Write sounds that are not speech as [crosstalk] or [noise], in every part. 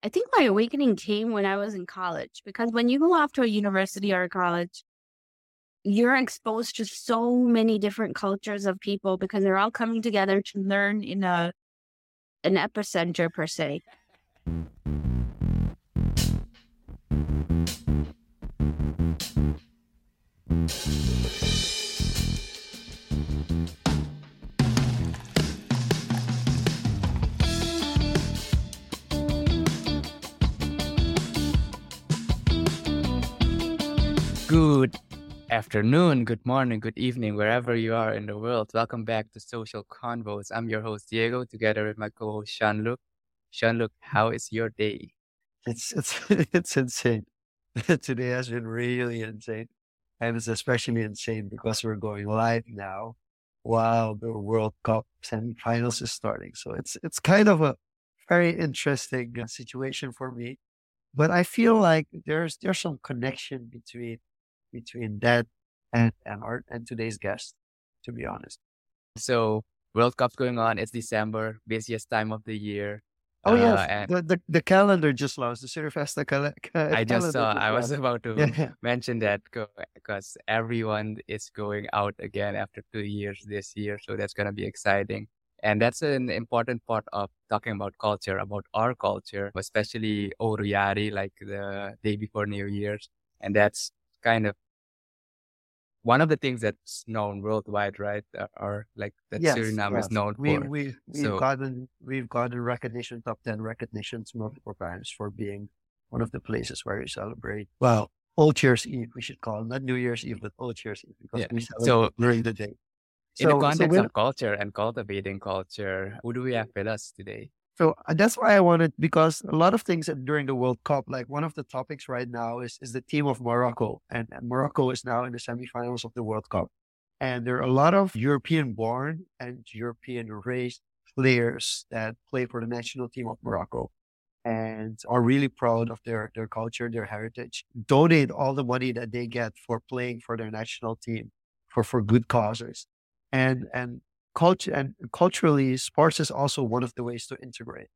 I think my awakening came when I was in college because when you go off to a university or a college, you're exposed to so many different cultures of people because they're all coming together to learn in a an epicenter per se. Afternoon, good morning, good evening, wherever you are in the world. Welcome back to Social Confoes. I'm your host Diego, together with my co-host Sean-Luc. Sean-Luc, how is your day? It's it's [laughs] it's insane. [laughs] Today has been really insane, and it's especially insane because we're going live now while the World Cup semifinals is starting. So it's it's kind of a very interesting uh, situation for me, but I feel like there's there's some connection between between that and and our and today's guest, to be honest. So World Cup's going on. It's December, busiest time of the year. Oh Uh, yes, the, the the calendar just launched. The Surifesta cal- ca- I just saw. just I was about to Yeah, [laughs] mention that because everyone is going out again after two years this year, so that's gonna be exciting. And that's an important part of talking about culture, about our culture, especially Owru Yari, like the day before New Year's. And that's kind of one of the things that's known worldwide, right? Uh, Or like that yes, Suriname is known We for. we we've So gotten we've gotten recognition, top ten recognitions multiple times for being one of the places where we celebrate. Well, Old Year's Eve, we should call it not New Year's Eve, but Old Year's Eve because yeah. we So celebrate during the day. in the So so context when of culture and cultivating culture, who do we have with us today? So uh, that's why I wanted because a lot of things during the World Cup, like one of the topics right now is is the team of Morocco, and, and Morocco is now in the semifinals of the World Cup, and there are a lot of European-born and European-raised players that play for the national team of Morocco, and are really proud of their their culture, their heritage. Donate all the money that they get for playing for their national team for for good causes, and and culture and culturally sports is also one of the ways to integrate.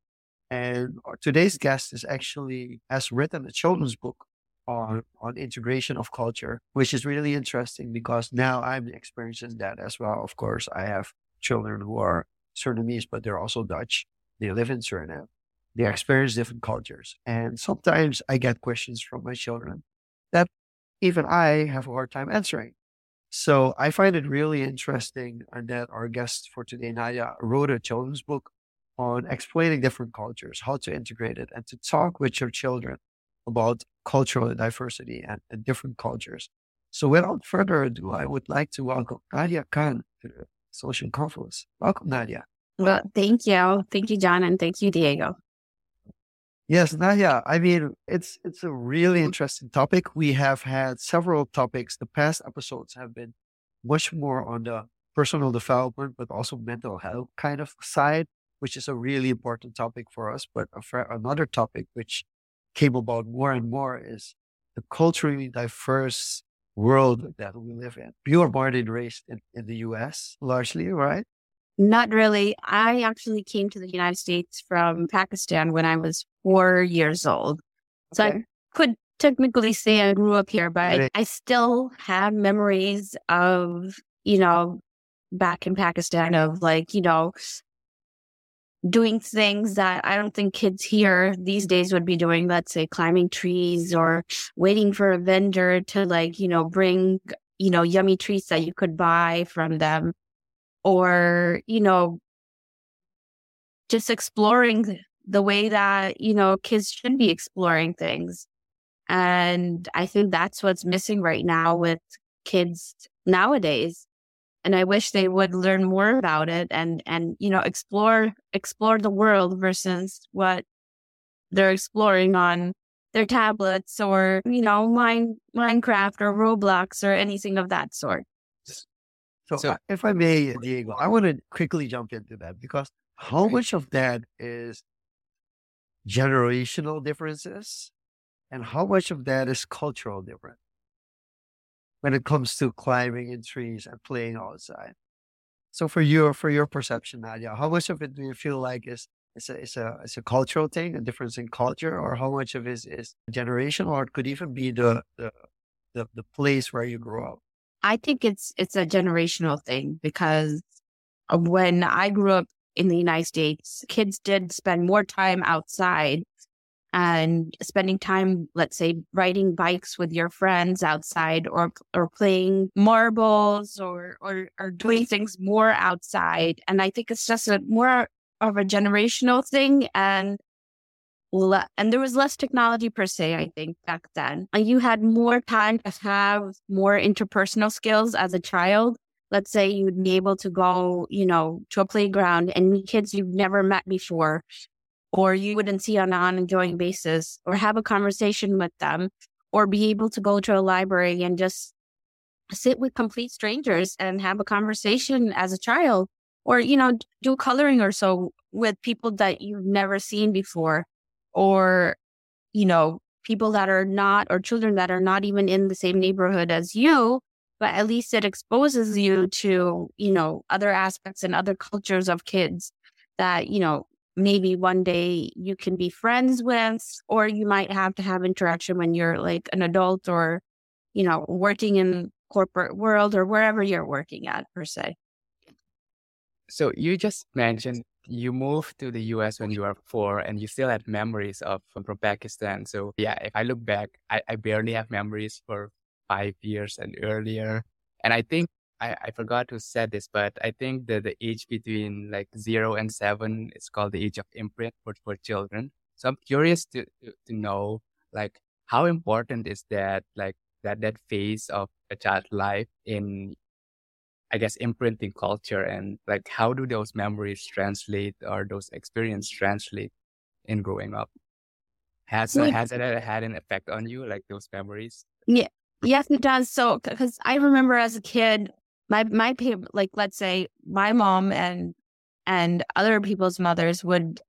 And our- today's guest is actually has written a children's book on mm-hmm. on integration of culture which is really interesting because now i'm experiencing that as well. Of course i have children who are surinamese but they're also dutch. They live in suriname. They experience different cultures. And sometimes i get questions from my children that even i have a hard time answering so I find it really interesting that our guest for today, Nadia, wrote a children's book on explaining different cultures, how to integrate it, and to talk with your children about cultural diversity and, and different cultures. So without further ado, I would like to welcome Nadia Khan to the Social Confoes. Welcome, Nadia. Well, thank you. Thank you, John, and thank you, Diego. Yes, Nadia. I mean, it's it's a really mm-hmm. interesting topic. We have had several topics. The past episodes have been much more on the personal development, but also mental health kind of side, which is a really important topic for us. But another topic which came about more and more is the culturally diverse world that we live in. You were born and raised in, in the U.S. largely, right? Not really. I actually came to the United States from Pakistan when I was four years old. So I could technically say I grew up here, but Right. I still have memories of, you know, back in Pakistan of like, you know, doing things that I don't think kids here these days would be doing, let's say climbing trees or waiting for a vendor to like, you know, bring, you know, yummy treats that you could buy from them or, you know, just exploring the way that, you know, kids should be exploring things. And I think that's what's missing right now with kids nowadays. And I wish they would learn more about it and, and, you know, explore, explore the world versus what they're exploring on their tablets or, you know, mine, Minecraft or Roblox or anything of that sort. So, So if I may, Diego, I want to quickly jump into that because how much of that is generational differences and how much of that is cultural difference when it comes to climbing in trees and playing outside? So for your for your perception, Nadia, how much of it do you feel like is it's a it's a it's a cultural thing, a difference in culture, or how much of it is, is generational, or it could even be the, the the the place where you grew up. I think it's it's a generational thing because when I grew up in the United States, kids did spend more time outside and spending time, let's say, riding bikes with your friends outside or or playing marbles or or, or doing things more outside. And I think it's just a more of a generational thing and le- and there was less technology per se, I think, back then. And you had more time to have more interpersonal skills as a child. Let's say you'd be able to go, you know, to a playground and meet kids you've never met before or you wouldn't see on an ongoing basis or have a conversation with them or be able to go to a library and just sit with complete strangers and have a conversation as a child or you know do coloring or so with people that you've never seen before or you know people that are not or children that are not even in the same neighborhood as you but at least it exposes you to you know other aspects and other cultures of kids that you know maybe one day you can be friends with, or you might have to have interaction when you're like an adult or, you know, working in corporate world or wherever you're working at per se. So you just mentioned you moved to the US when you were four and you still had memories of from Pakistan. So yeah, if I look back, I, I barely have memories for five years and earlier. And I think I, I forgot to say this, but I think that the age between like zero and seven is called the age of imprint for, for children. So I'm curious to, to, to know like how important is that like that that phase of a child's life in I guess imprinting culture and like how do those memories translate or those experiences translate in growing up? Has well, has it had an effect on you, like those memories? Yeah, yes, it does. So because I remember as a kid, my my like let's say my mom and and other people's mothers would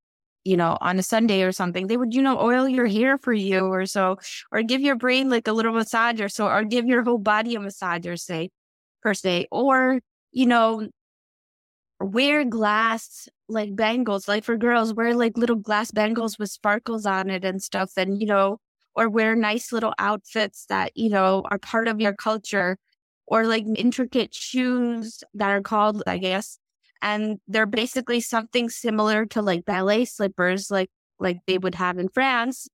you know on a sunday or something they would you know oil your hair for you or so or give your brain like a little massage or so or give your whole body a massage or say per se or you know wear glass like bangles like for girls wear like little glass bangles with sparkles on it and stuff and you know or wear nice little outfits that you know are part of your culture or like intricate shoes that are called, I guess. And they're basically something similar to like ballet slippers, like like they would have in France,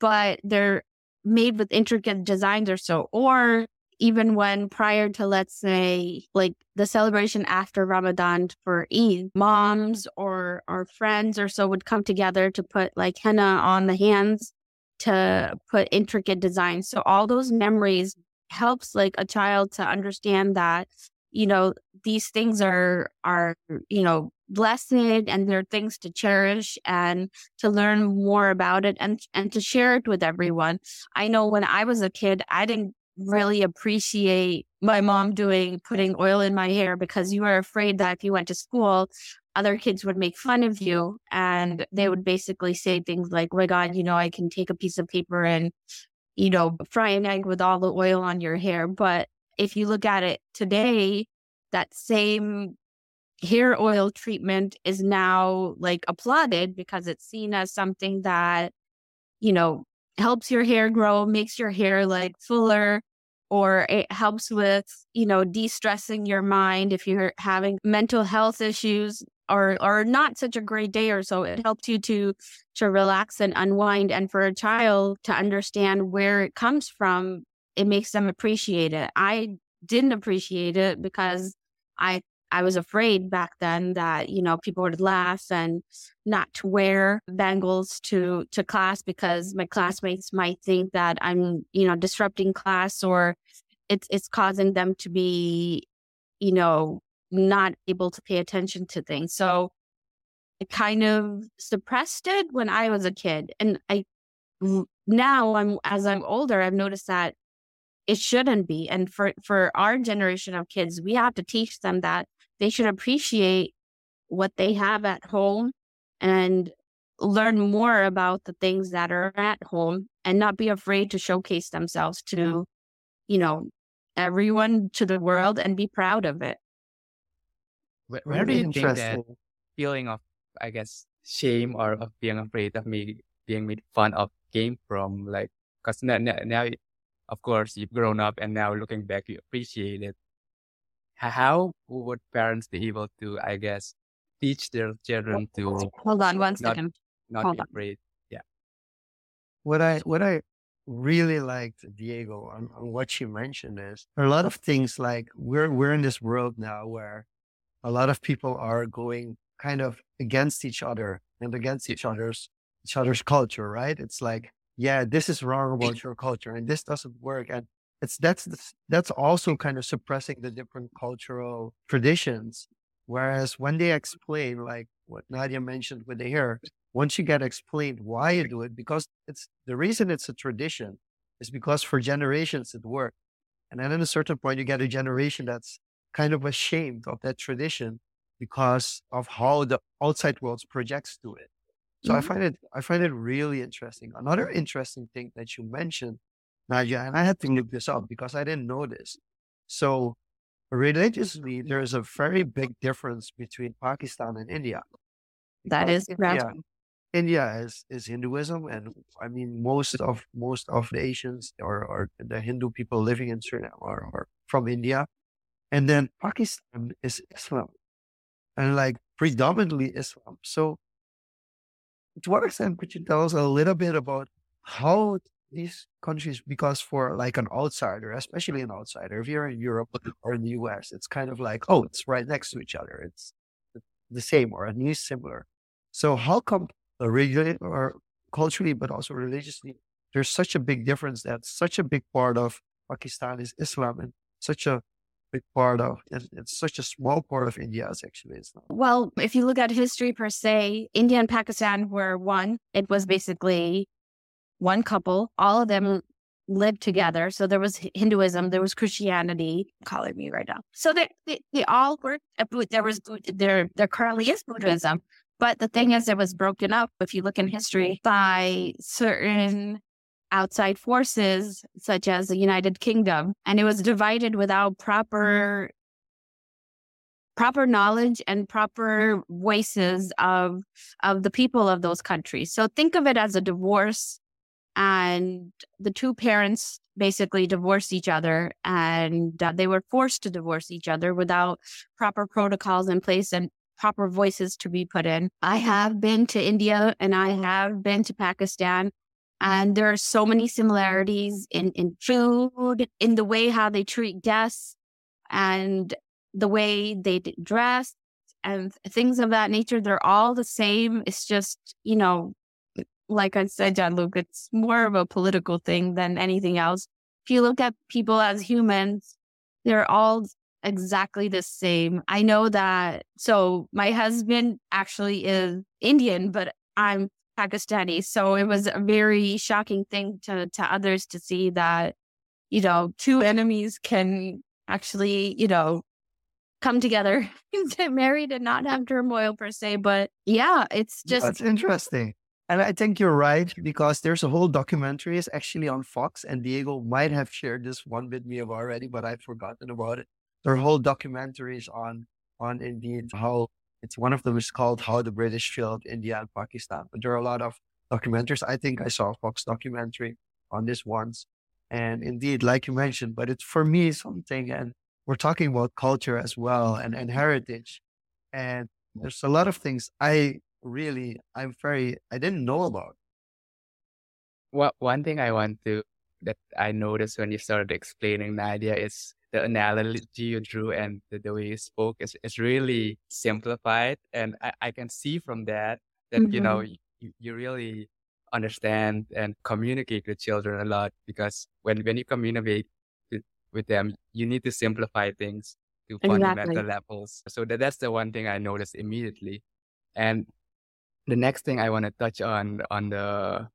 but they're made with intricate designs or so. Or even when prior to let's say like the celebration after Ramadan for Eid, moms or or friends or so would come together to put like henna on the hands to put intricate designs. So all those memories helps like a child to understand that you know these things are are you know blessed and they're things to cherish and to learn more about it and and to share it with everyone i know when i was a kid i didn't really appreciate my mom doing putting oil in my hair because you were afraid that if you went to school other kids would make fun of you and they would basically say things like, oh my God, you know, I can take a piece of paper and you know, fry an egg with all the oil on your hair. But if you look at it today, that same hair oil treatment is now like applauded because it's seen as something that, you know, helps your hair grow, makes your hair like fuller, or it helps with, you know, de stressing your mind if you're having mental health issues or or not such a great day or so. It helps you to to relax and unwind. And for a child to understand where it comes from it makes them appreciate it. I didn't appreciate it because i i was afraid back then that you know people would laugh and not to wear bangles to to class because my classmates might think that i'm you know disrupting class or it's it's causing them to be you know not able to pay attention to things. So I kind of suppressed it when I was a kid. And I now I'm as I'm older, I've noticed that it shouldn't be. And for for our generation of kids, we have to teach them that they should appreciate what they have at home and learn more about the things that are at home and not be afraid to showcase themselves to, you know, everyone to the world and be proud of it. Where, where do you think that feeling of, I guess, shame or of being afraid of me being made fun of came from? Like, because now, now, of course, you've grown up and now looking back, you appreciate it. How would parents be able to, I guess, teach their children to hold on one second. not, not Hold be on. afraid? What I what I really liked, Diego, on, on what you mentioned is a lot of things like we're we're in this world now where a lot of people are going kind of against each other and against each other's each other's culture, right? It's like, yeah, this is wrong about your culture and this doesn't work. And it's that's that's also kind of suppressing the different cultural traditions. Whereas when they explain, like what Nadia mentioned with the hair, once you get explained why you do it, because it's the reason it's a tradition is because for generations it worked. And then at a certain point, you get a generation that's kind of ashamed of that tradition because of how the outside world projects to it. So I Mhm. find it, I find it really interesting. Another interesting thing that you mentioned, Nadia, and I had to look this up because I didn't know this. So religiously, there is a very big difference between Pakistan and India. That is correct. India, India is, is Hinduism, and I mean most of most of the Asians or, or the Hindu people living in Suriname are, are from India, and then Pakistan is Islam, and like predominantly Islam. So, to what extent could you tell us a little bit about how these countries? Because for like an outsider, especially an outsider, if you're in Europe or in the US, it's kind of like oh, it's right next to each other. It's the same or at least similar. So how come regionally or culturally, but also religiously, there's such a big difference that such a big part of Pakistan is Islam and such a big part of, and it's such a small part of India is actually Islam. Well, if you look at history per se, India and Pakistan were one. It was basically one couple. All of them lived together. So there was Hinduism, there was Christianity. Calling me right now. So they they, they all were. uh, There was there there currently is Buddhism, but the thing is, it was broken up. If you look in history, by certain outside forces such as the United Kingdom, and it was divided without proper proper knowledge and proper voices of of the people of those countries. So think of it as a divorce and the two parents basically divorced each other and uh, they were forced to divorce each other without proper protocols in place and proper voices to be put in. I have been to India and I have been to Pakistan and there are so many similarities in in food, in the way how they treat guests and the way they dress and things of that nature. They're all the same. It's just, you know, like I said, John Luke, it's more of a political thing than anything else. If you look at people as humans, they're all exactly the same. I know that. So my husband actually is Indian, but I'm Pakistani. So it was a very shocking thing to, to others to see that, you know, two enemies can actually, you know, come together, [laughs] get married and not have turmoil per se. But yeah, it's just That's interesting. And I think you're right because there's a whole documentary. It's actually on Fox, and Diego might have shared this one with me already, but I've forgotten about it. There are whole documentaries on on indeed how it's one of them is called How the British Failed India and Pakistan. But there are a lot of documentaries. I think I saw a Fox documentary on this once. And indeed, like you mentioned, but it's for me something, and we're talking about culture as well and, and heritage. And there's a lot of things I really I'm very I didn't know about. Well, one thing I want to that I noticed when you started explaining Nadia is the analogy you drew and the, the way you spoke is, is really simplified. And I, I can see from that that, you know, mm-hmm. you, you really understand and communicate with children a lot because when, when you communicate with, with them, you need to simplify things to fundamental Exactly. levels. So that, that's the one thing I noticed immediately. And the next thing I want to touch on, on the,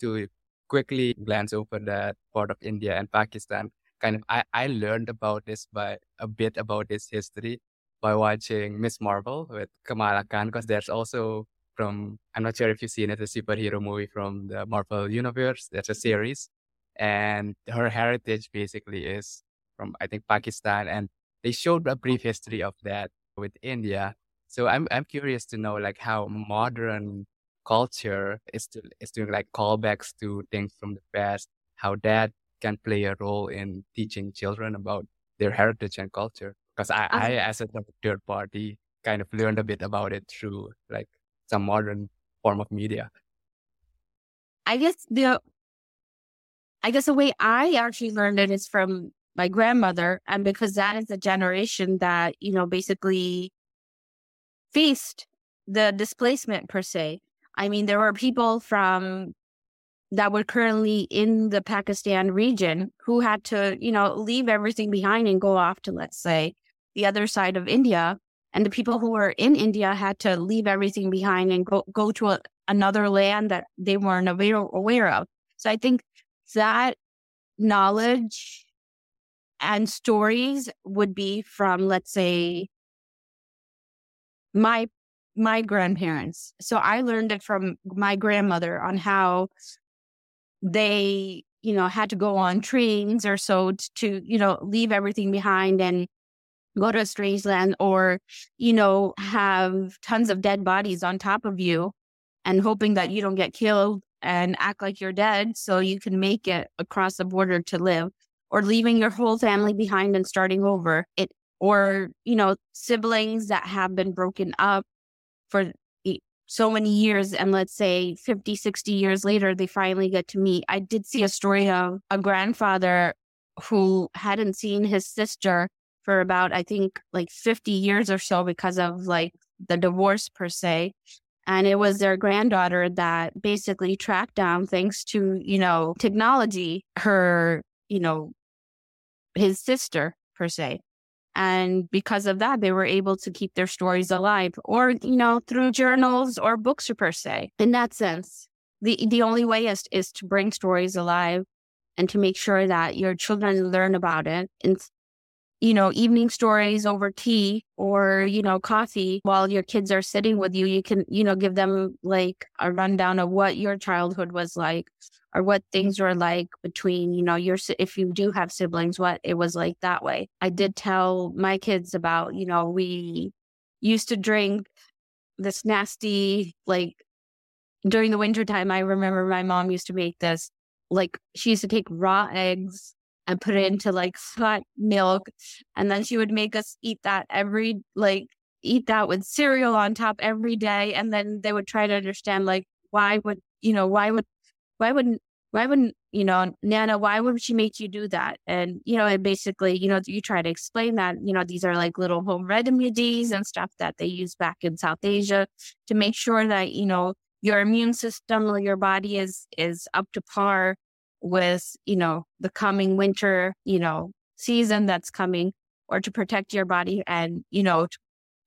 to quickly glance over that part of India and Pakistan. Kind of, I, I learned about this by a bit about this history by watching Ms. Marvel with Kamala Khan, because there's also from, I'm not sure if you've seen it, a superhero movie from the Marvel Universe. That's a series. And her heritage basically is from, I think, Pakistan. And they showed a brief history of that with India. So I'm I'm curious to know like how modern culture is to is doing like callbacks to things from the past, how that can play a role in teaching children about their heritage and culture. Because I, uh, I as a third party kind of learned a bit about it through like some modern form of media. I guess the I guess the way I actually learned it is from my grandmother, and because that is a generation that you know basically faced the displacement per se. I mean, there were people from that were currently in the Pakistan region who had to, you know, leave everything behind and go off to, let's say, the other side of India. And the people who were in India had to leave everything behind and go, go to a, another land that they weren't aware, aware of. So I think that knowledge and stories would be from, let's say, my my grandparents. So I learned it from my grandmother on how they, you know, had to go on trains or so to, you know, leave everything behind and go to a strange land or, you know, have tons of dead bodies on top of you and hoping that you don't get killed and act like you're dead so you can make it across the border to live or leaving your whole family behind and starting over. It or, you know, siblings that have been broken up for so many years and let's say 50 60 years later they finally get to meet. I did see a story of a grandfather who hadn't seen his sister for about i think like 50 years or so because of like the divorce per se and it was their granddaughter that basically tracked down thanks to you know technology her you know his sister per se and because of that, they were able to keep their stories alive or, you know, through journals or books per se. In that sense, the, the only way is, is to bring stories alive and to make sure that your children learn about it. You know, evening stories over tea or, you know, coffee while your kids are sitting with you, you can, you know, give them like a rundown of what your childhood was like or what things were like between, you know, your, if you do have siblings, what it was like that way. I did tell my kids about, you know, we used to drink this nasty, like during the wintertime, I remember my mom used to make this, like she used to take raw eggs and put it into like hot milk. And then she would make us eat that every, like, eat that with cereal on top every day. And then they would try to understand, like, why would, you know, why would why wouldn't why wouldn't you know nana why would she make you do that and you know and basically you know you try to explain that you know these are like little home remedies and stuff that they use back in south asia to make sure that you know your immune system or your body is is up to par with you know the coming winter you know season that's coming or to protect your body and you know to,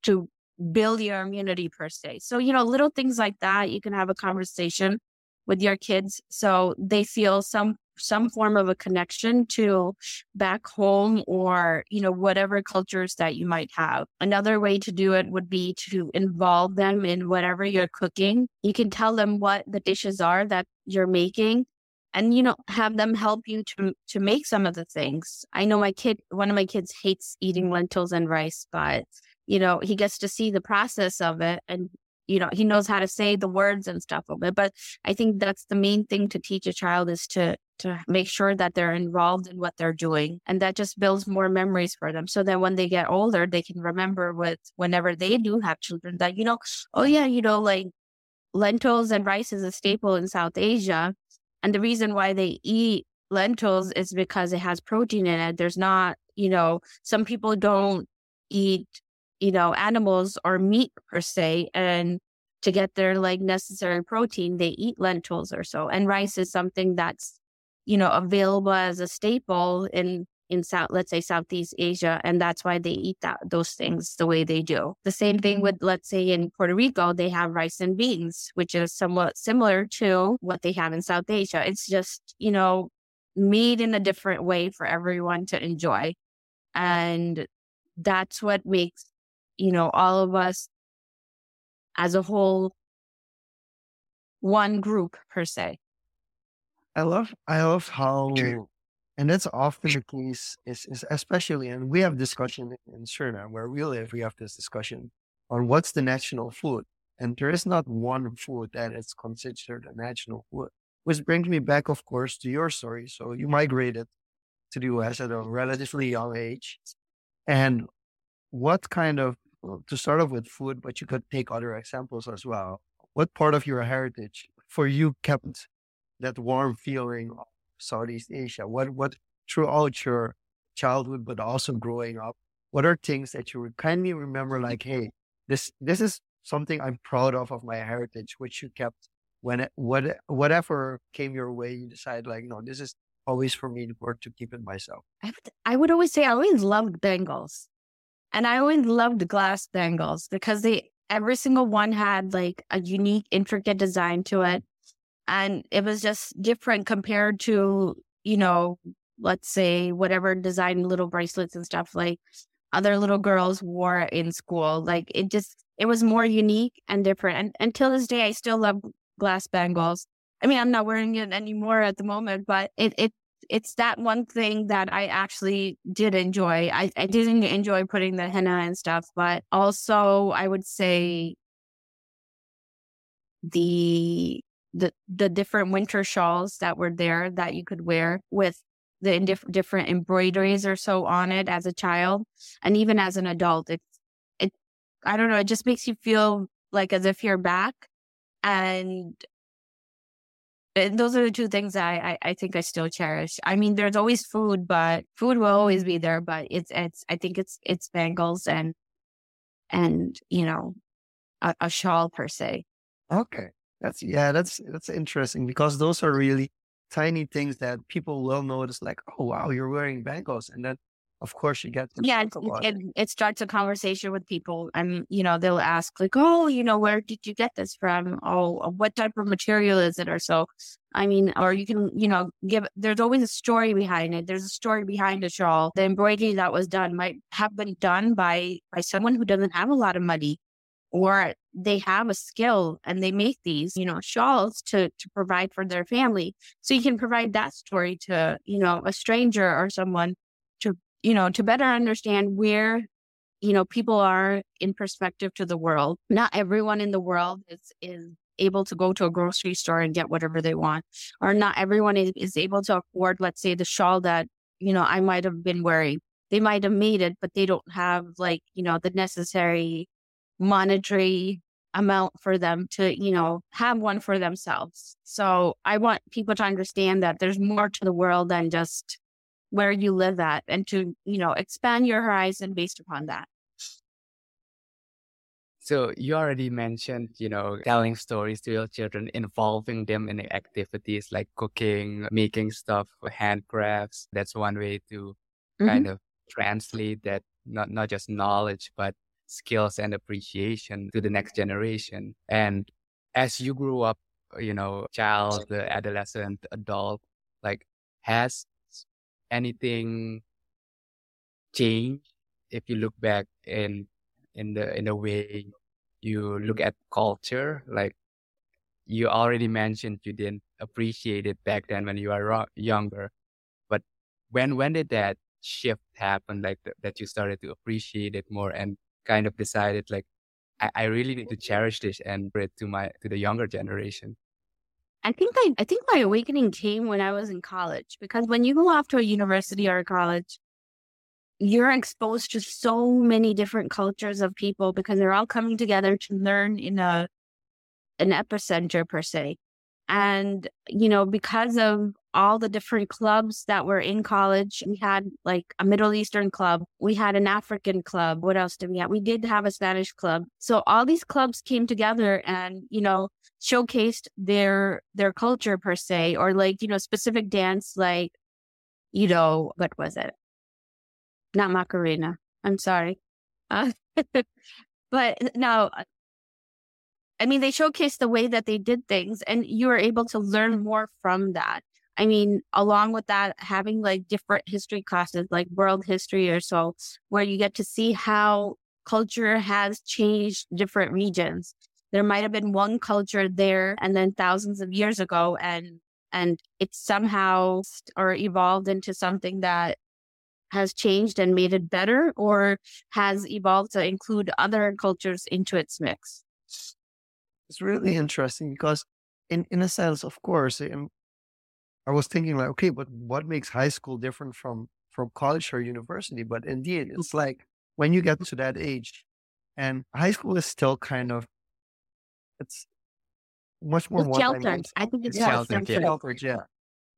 to build your immunity per se. So you know little things like that you can have a conversation with your kids so they feel some some form of a connection to back home or you know whatever cultures that you might have. Another way to do it would be to involve them in whatever you're cooking. You can tell them what the dishes are that you're making and you know have them help you to to make some of the things. I know my kid one of my kids hates eating lentils and rice but you know he gets to see the process of it and you know he knows how to say the words and stuff of it but i think that's the main thing to teach a child is to to make sure that they're involved in what they're doing and that just builds more memories for them so that when they get older they can remember with whenever they do have children that you know oh yeah you know like lentils and rice is a staple in south asia and the reason why they eat lentils is because it has protein in it there's not you know some people don't eat you know, animals or meat per se. And to get their like necessary protein, they eat lentils or so. And rice is something that's, you know, available as a staple in in South, let's say Southeast Asia, and that's why they eat that those things the way they do. The same thing mm-hmm. with, let's say, in Puerto Rico, they have rice and beans, which is somewhat similar to what they have in South Asia. It's just, you know, made in a different way for everyone to enjoy, and that's what makes you know, all of us as a whole, one group per se. I love, I love how, and that's often the case is, is especially, and we have discussion in Suriname where we live, we have this discussion on what's the national food. And there is not one food that is considered a national food, which brings me back, of course, to your story. So you migrated to the US at a relatively young age. And what kind of, to start off with food, but you could take other examples as well. What part of your heritage for you kept that warm feeling of Southeast Asia? What, what throughout your childhood, but also growing up, what are things that you would kindly remember mm-hmm. like, hey, this, this is something I'm proud of, of my heritage, which you kept when it, what, whatever came your way, you decide like, no, this is always for me to work to keep it myself. I would, I would always say I always loved bangles. And I always loved glass bangles because they every single one had like a unique, intricate design to it. And it was just different compared to, you know, let's say whatever design little bracelets and stuff like other little girls wore in school. Like it just it was more unique and different. And until this day I still love glass bangles. I mean, I'm not wearing it anymore at the moment, but it it it's that one thing that I actually did enjoy. I, I didn't enjoy putting the henna and stuff, but also I would say the the the different winter shawls that were there that you could wear with the diff- different embroideries or so on it as a child and even as an adult it's it i don't know it just makes you feel like as if you're back and and those are the two things I, I, I think I still cherish. I mean, there's always food, but food will always be there. But it's it's I think it's it's bangles and and you know a, a shawl per se. Okay, that's yeah, that's that's interesting because those are really tiny things that people will notice. Like, oh wow, you're wearing bangles, and then of course you get yeah it, it, it, starts a conversation with people and you know they'll ask like oh you know where did you get this from oh uh, what type of material is it or so i mean or you can you know give there's always a story behind it there's a story behind a shawl the embroidery that was done might have been done by by someone who doesn't have a lot of money or they have a skill and they make these you know shawls to to provide for their family so you can provide that story to you know a stranger or someone to, you know, to better understand where, you know, people are in perspective to the world. Not everyone in the world is, is able to go to a grocery store and get whatever they want, or not everyone is, is able to afford, let's say, the shawl that, you know, I might have been wearing. They might have made it, but they don't have like, you know, the necessary monetary amount for them to, you know, have one for themselves. So I want people to understand that there's more to the world than just where you live at and to, you know, expand your horizon based upon that. So you already mentioned, you know, telling stories to your children, involving them in activities like cooking, making stuff, handcrafts. That's one way to mm-hmm. kind of translate that not not just knowledge, but skills and appreciation to the next generation. And as you grew up, you know, child, the adolescent, adult, like has anything change if you look back in in the in the way you look at culture like you already mentioned you didn't appreciate it back then when you were younger. But when when did that shift happen like th- that you started to appreciate it more? And kind of decided like I, I really need to cherish this and bring it to my to the younger generation I think I, I think my awakening came when I was in college because when you go off to a university or a college, you're exposed to so many different cultures of people because they're all coming together to learn in a an epicenter per se. And, you know, because of all the different clubs that were in college, we had like a Middle Eastern club, we had an African club. What else did we have? We did have a Spanish club. So all these clubs came together and, you know, showcased their their culture per se, or like, you know, specific dance like, you know, what was it? Not Macarena. I'm sorry. Uh, [laughs] but now I mean, they showcased the way that they did things, and you were able to learn more from that. I mean, along with that, having like different history classes, like world history or so, where you get to see how culture has changed different regions. There might have been one culture there and then thousands of years ago, and and it somehow or evolved into something that has changed and made it better or has evolved to include other cultures into its mix? It's really interesting because in, in a sense, of course, I was thinking like, okay, but what makes high school different from, from college or university? But indeed, it's like when you get to that age and high school is still kind of, it's much more It's sheltered. I think it's yeah, sheltered, yeah. sheltered, yeah.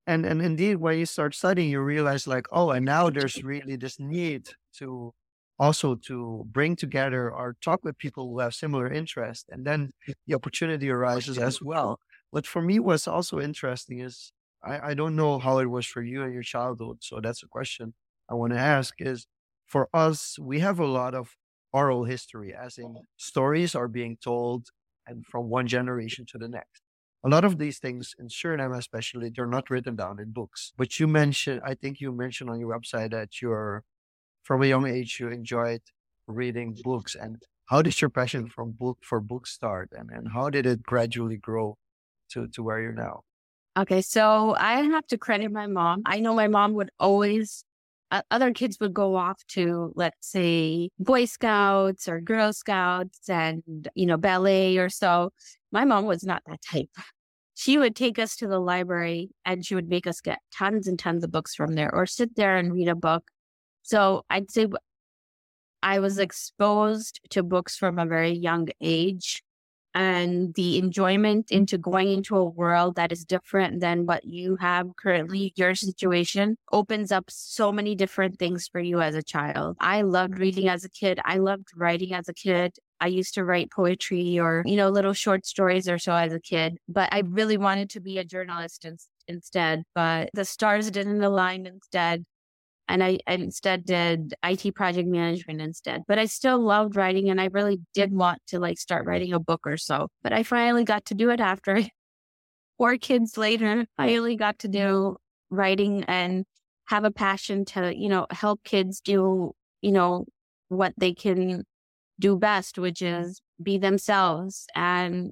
And and indeed, when you start studying, you realize like, oh, and now there's really this need to also to bring together or talk with people who have similar interests, and then the opportunity arises as well. What for me was also interesting is I, I don't know how it was for you in your childhood, so that's a question I want to ask. Is for us, we have a lot of oral history, as in mm-hmm. stories are being told and from one generation to the next a lot of these things in Suriname, especially, they're not written down in books. But you mentioned, I think you mentioned on your website that you're from a young age you enjoyed reading books. And how did your passion from book for books start, and and how did it gradually grow to to where you're now? Okay, so I have to credit my mom. I know my mom would always, uh, other kids would go off to, let's say, Boy Scouts or Girl Scouts and, you know, ballet or so. My mom was not that type. She would take us to the library and she would make us get tons and tons of books from there or sit there and read a book. So I'd say I was exposed to books from a very young age and the enjoyment into going into a world that is different than what you have currently, your situation opens up so many different things for you as a child. I loved reading as a kid. I loved writing as a kid. I used to write poetry or, you know, little short stories or so as a kid, but I really wanted to be a journalist in, instead. But the stars didn't align instead and I, I instead did IT project management instead. But I still loved writing and I really did want to like start writing a book or so. But I finally got to do it after [laughs] four kids later. I finally got to do writing and have a passion to, you know, help kids do, you know, what they can do best, which is be themselves. And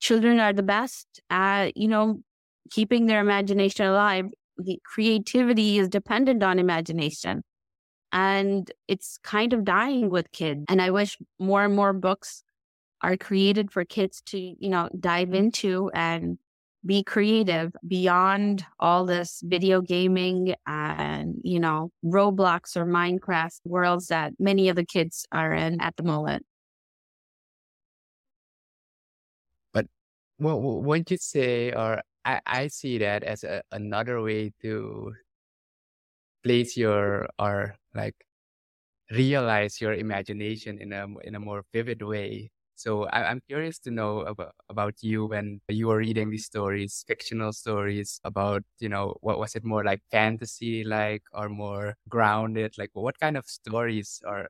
children are the best at, you know, keeping their imagination alive the creativity is dependent on imagination. And it's kind of dying with kids. And i wish more and more books are created for kids to you know dive into and be creative beyond all this video gaming and you know roblox or minecraft worlds that many of the kids are in at the moment. But what won't you say, or I, I see that as a, another way to place your or like realize your imagination in a in a more vivid way. So I, I'm curious to know about about you when you were reading these stories, fictional stories about you know what was it more like fantasy like or more grounded? Like what kind of stories or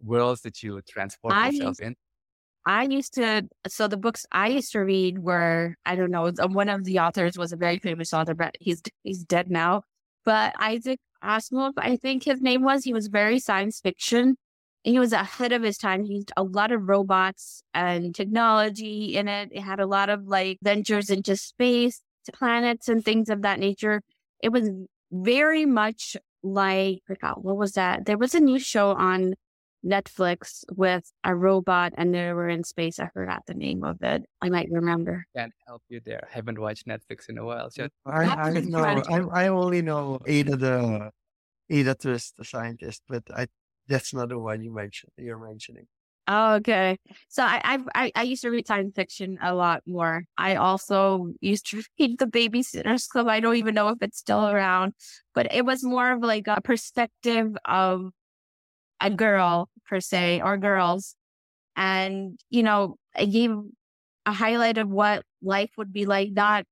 worlds did you transport I yourself in? I used to, so the books I used to read were, I don't know, one of the authors was a very famous author, but he's he's dead now. But Isaac Asimov, I think his name was. He was very science fiction. He was ahead of his time. He used a lot of robots and technology in it. It had a lot of like ventures into space, planets, and things of that nature. It was very much like, I forgot, what was that? There was a new show on Netflix with a robot and they were in space. I forgot the name of it. I might remember. Can't help you there. I haven't watched Netflix in a while. So [laughs] I I know I I only know Ada the Ada Twist, the scientist, but I that's not the one you mentioned. You're mentioning. Oh, okay. So I, I've, I I used to read science fiction a lot more. I also used to [laughs] read the Babysitters Club. I don't even know if it's still around, but it was more of like a perspective of a girl per se or girls, and you know, I gave a highlight of what life would be like, not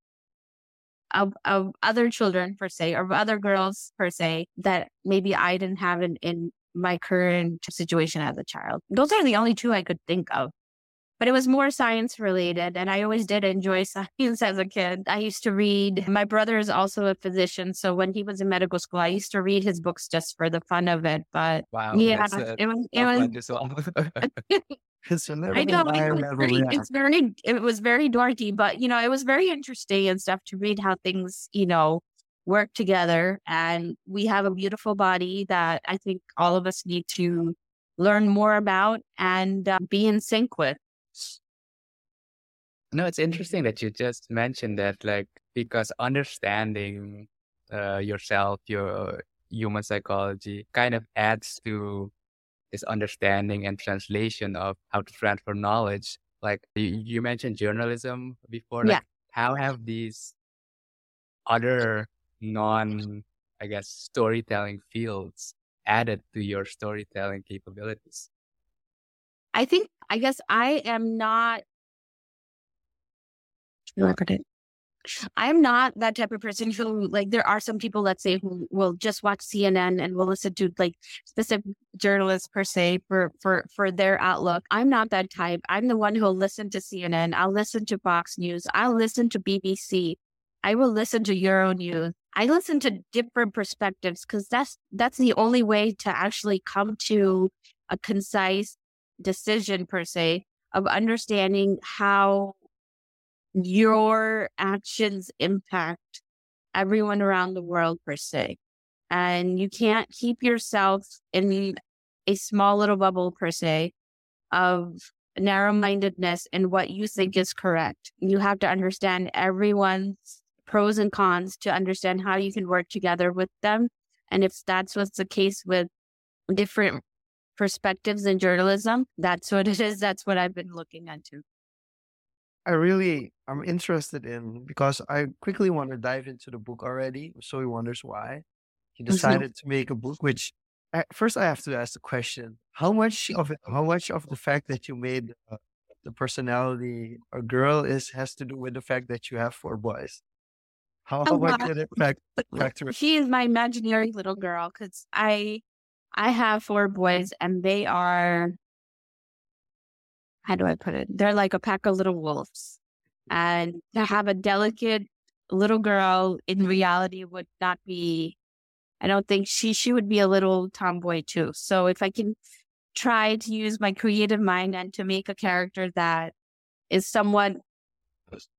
of of other children per se or of other girls per se that maybe I didn't have in in my current situation as a child. Those are the only two I could think of. But it was more science related, and I always did enjoy [laughs] science as a kid. I used to read. My brother is also a physician, so when he was in medical school, I used to read his books just for the fun of it. But wow, yeah, it was it was one to solve. [laughs] [laughs] It's a I know it was very, it's very, it was very dorky, but you know, it was very interesting and stuff to read how things, you know, work together and we have a beautiful body that I think all of us need to learn more about and uh, be in sync with. No, it's interesting that you just mentioned that, like, because understanding uh, yourself, your human psychology kind of adds to this understanding and translation of how to transfer knowledge. Like you, you mentioned journalism before. Like, Yeah. how have these other non, I guess, storytelling fields added to your storytelling capabilities? I think, I guess I am not. It. I'm not that type of person who like there are some people let's say who will just watch CNN and will listen to like specific journalists per se for for for their outlook. I'm not that type. I'm the one who'll listen to CNN. I'll listen to Fox News. I'll listen to BBC. I will listen to Euronews. I listen to different perspectives because that's that's the only way to actually come to a concise decision per se of understanding how your actions impact everyone around the world per se. And you can't keep yourself in a small little bubble per se of narrow mindedness and what you think is correct. You have to understand everyone's pros and cons to understand how you can work together with them. And if that's what's the case with different perspectives in journalism, that's what it is. That's what I've been looking into. I really I'm interested in because I quickly want to dive into the book already. So he wonders why he Mhm. decided to make a book. Which at first I have to ask the question: How much of it? How much of the fact that you made uh, the personality a girl is has to do with the fact that you have four boys? How, A how much did it fact, factor? She is my imaginary little girl because I I have four boys and they are how do I put it? They're like a pack of little wolves. And to have a delicate little girl in reality would not be I don't think she she would be a little tomboy too. So if I can try to use my creative mind and to make a character that is somewhat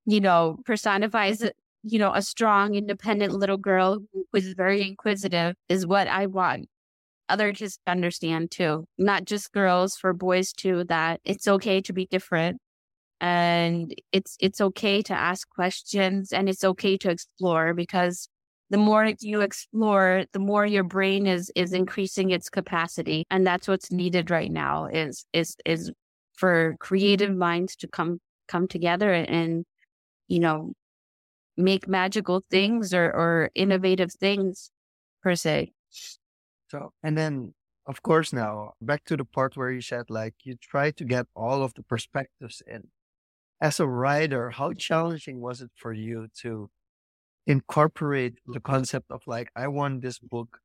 you know, personifies you know, a strong, independent little girl who is very inquisitive is what I want other kids to understand too. Not just girls, for boys too, that it's okay to be different. And it's it's okay to ask questions and it's okay to explore because the more you explore, the more your brain is is increasing its capacity. And that's what's needed right now is is is for creative minds to come come together and, you know, make magical things or, or innovative things per se. So and then of course now back to the part where you said like you try to get all of the perspectives in. As a writer, how challenging was it for you to incorporate the concept of like I want this book,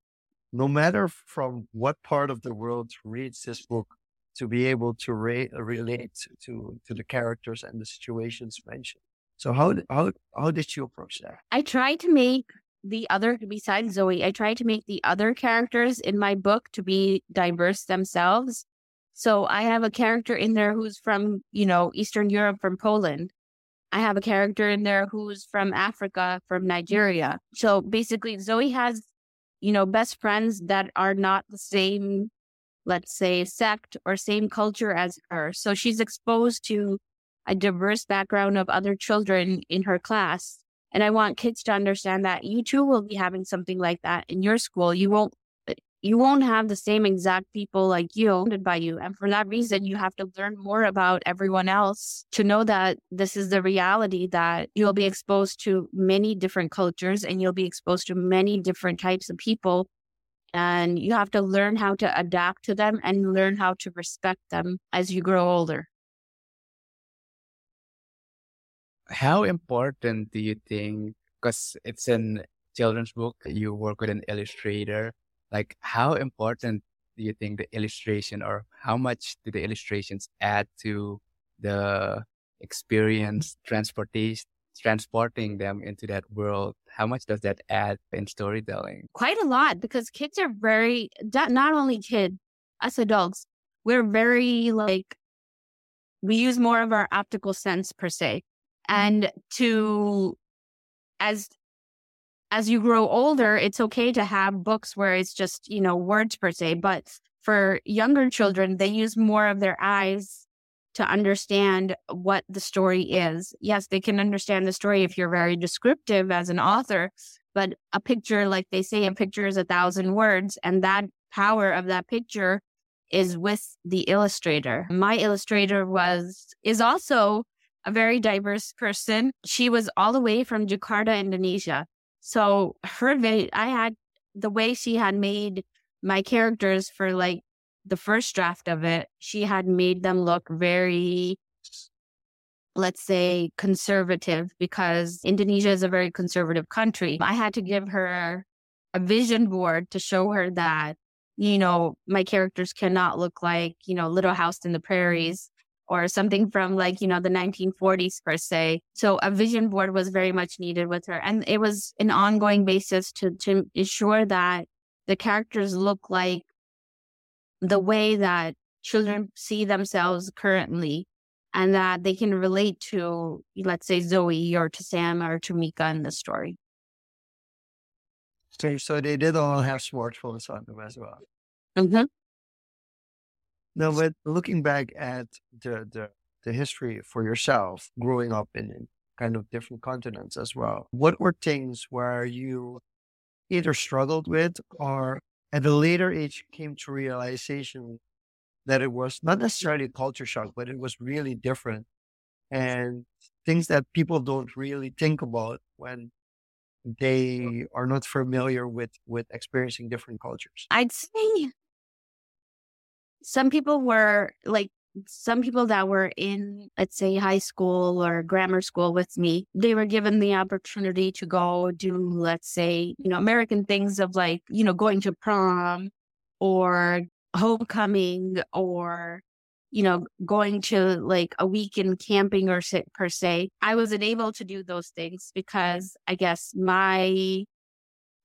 no matter from what part of the world reads this book, to be able to ra- relate to to the characters and the situations mentioned. So how how how did you approach that? I tried to make the other, besides Zoe, I try to make the other characters in my book to be diverse themselves. So I have a character in there who's from, you know, Eastern Europe, from Poland. I have a character in there who's from Africa, from Nigeria. So basically, Zoe has, you know, best friends that are not the same, let's say, sect or same culture as her. So she's exposed to a diverse background of other children in her class. And I want kids to understand that you too will be having something like that in your school. You won't eh, you won't have the same exact people like you by you. And for that reason, you have to learn more about everyone else to know that this is the reality that you'll be exposed to many different cultures and you'll be exposed to many different types of people. And you have to learn how to adapt to them and learn how to respect them as you grow older. How important do you think, because it's a children's book, you work with an illustrator, like how important do you think the illustration or how much do the illustrations add to the experience transportation transporting them into that world? How much does that add in storytelling? Quite a lot because kids are very not only kids us adults we're very like we use more of our optical sense per se and to as as you grow older, it's okay to have books where it's just, you know, words per se. But for younger children, they use more of their eyes to understand what the story is. Yes, they can understand the story if you're very descriptive as an author, but a picture, like they say, a picture is a thousand words. And that power of that picture is with the illustrator. My illustrator was, is also a very diverse person. She was all the way from Jakarta, Indonesia. So her, I had the way she had made my characters for like the first draft of it, she had made them look very, let's say, conservative because Indonesia is a very conservative country. I had to give her a vision board to show her that, you know, my characters cannot look like, you know, Little House in the Prairies or something from like, you know, the 1940s per se. So a vision board was very much needed with her. And it was an ongoing basis to, to ensure that the characters look like the way that children see themselves currently and that they can relate to, let's say, Zoe or to Sam or to Mika in the story. So, so they did all have smartphones on them as well. Mm-hmm. No, but looking back at the, the, the history for yourself, growing up in, in kind of different continents as well, what were things where you either struggled with or at a later age came to realization that it was not necessarily culture shock, but it was really different and things that people don't really think about when they are not familiar with with experiencing different cultures. I'd say some people were like some people that were in, let's say, high school or grammar school with me, they were given the opportunity to go do, let's say, you know, American things of like, you know, going to prom or homecoming or, you know, going to like a weekend camping or per se. I wasn't able to do those things because I guess my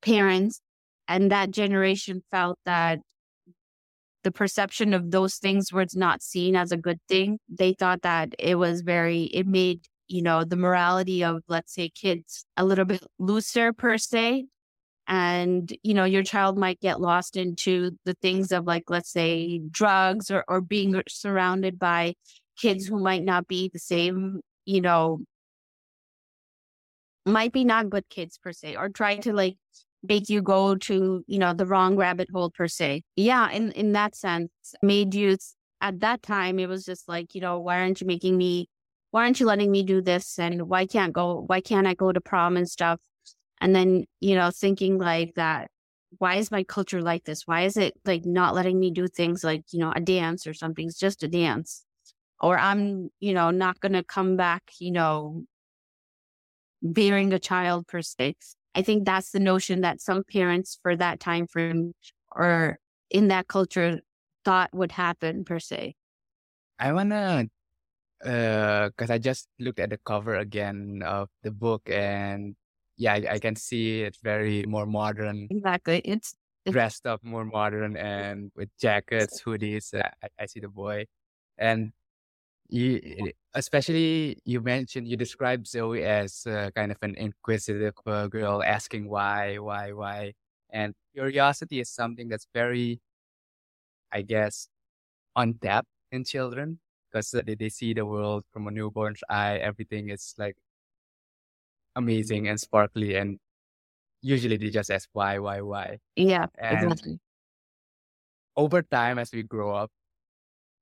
parents and that generation felt that the perception of those things was not seen as a good thing. They thought that it was very, it made, you know, the morality of, let's say, kids a little bit [laughs] looser per se. And, you know, your child might get lost into the things of like, let's say, drugs or, or being surrounded by kids who might not be the same, you know, might be not good kids per se, or try to like make you go to, you know, the wrong rabbit hole per se. Yeah, in, in that sense, made you at that time it was just like, you know, why aren't you making me why aren't you letting me do this and why can't go why can't I go to prom and stuff? And then, you know, thinking like that, why is my culture like this? Why is it like not letting me do things like, you know, a dance or something? It's just a dance. Or I'm, you know, not gonna come back, you know, bearing a child per se. I think that's the notion that some parents for that time frame or in that culture thought would happen per se. I wanna, uh, cause I just looked at the cover again of the book and yeah, I, I can see it's very more modern. Exactly. It's, it's dressed up more modern and with jackets, hoodies. Uh, I, I see the boy and you, especially you mentioned you described Zoe as uh, kind of an inquisitive uh, girl asking why, why, why, and curiosity is something that's very, I guess, untapped in children because they, they see the world from a newborn's eye. Everything is like amazing and sparkly, and usually they just ask why, why, why. Yeah, and exactly. Over time, as we grow up,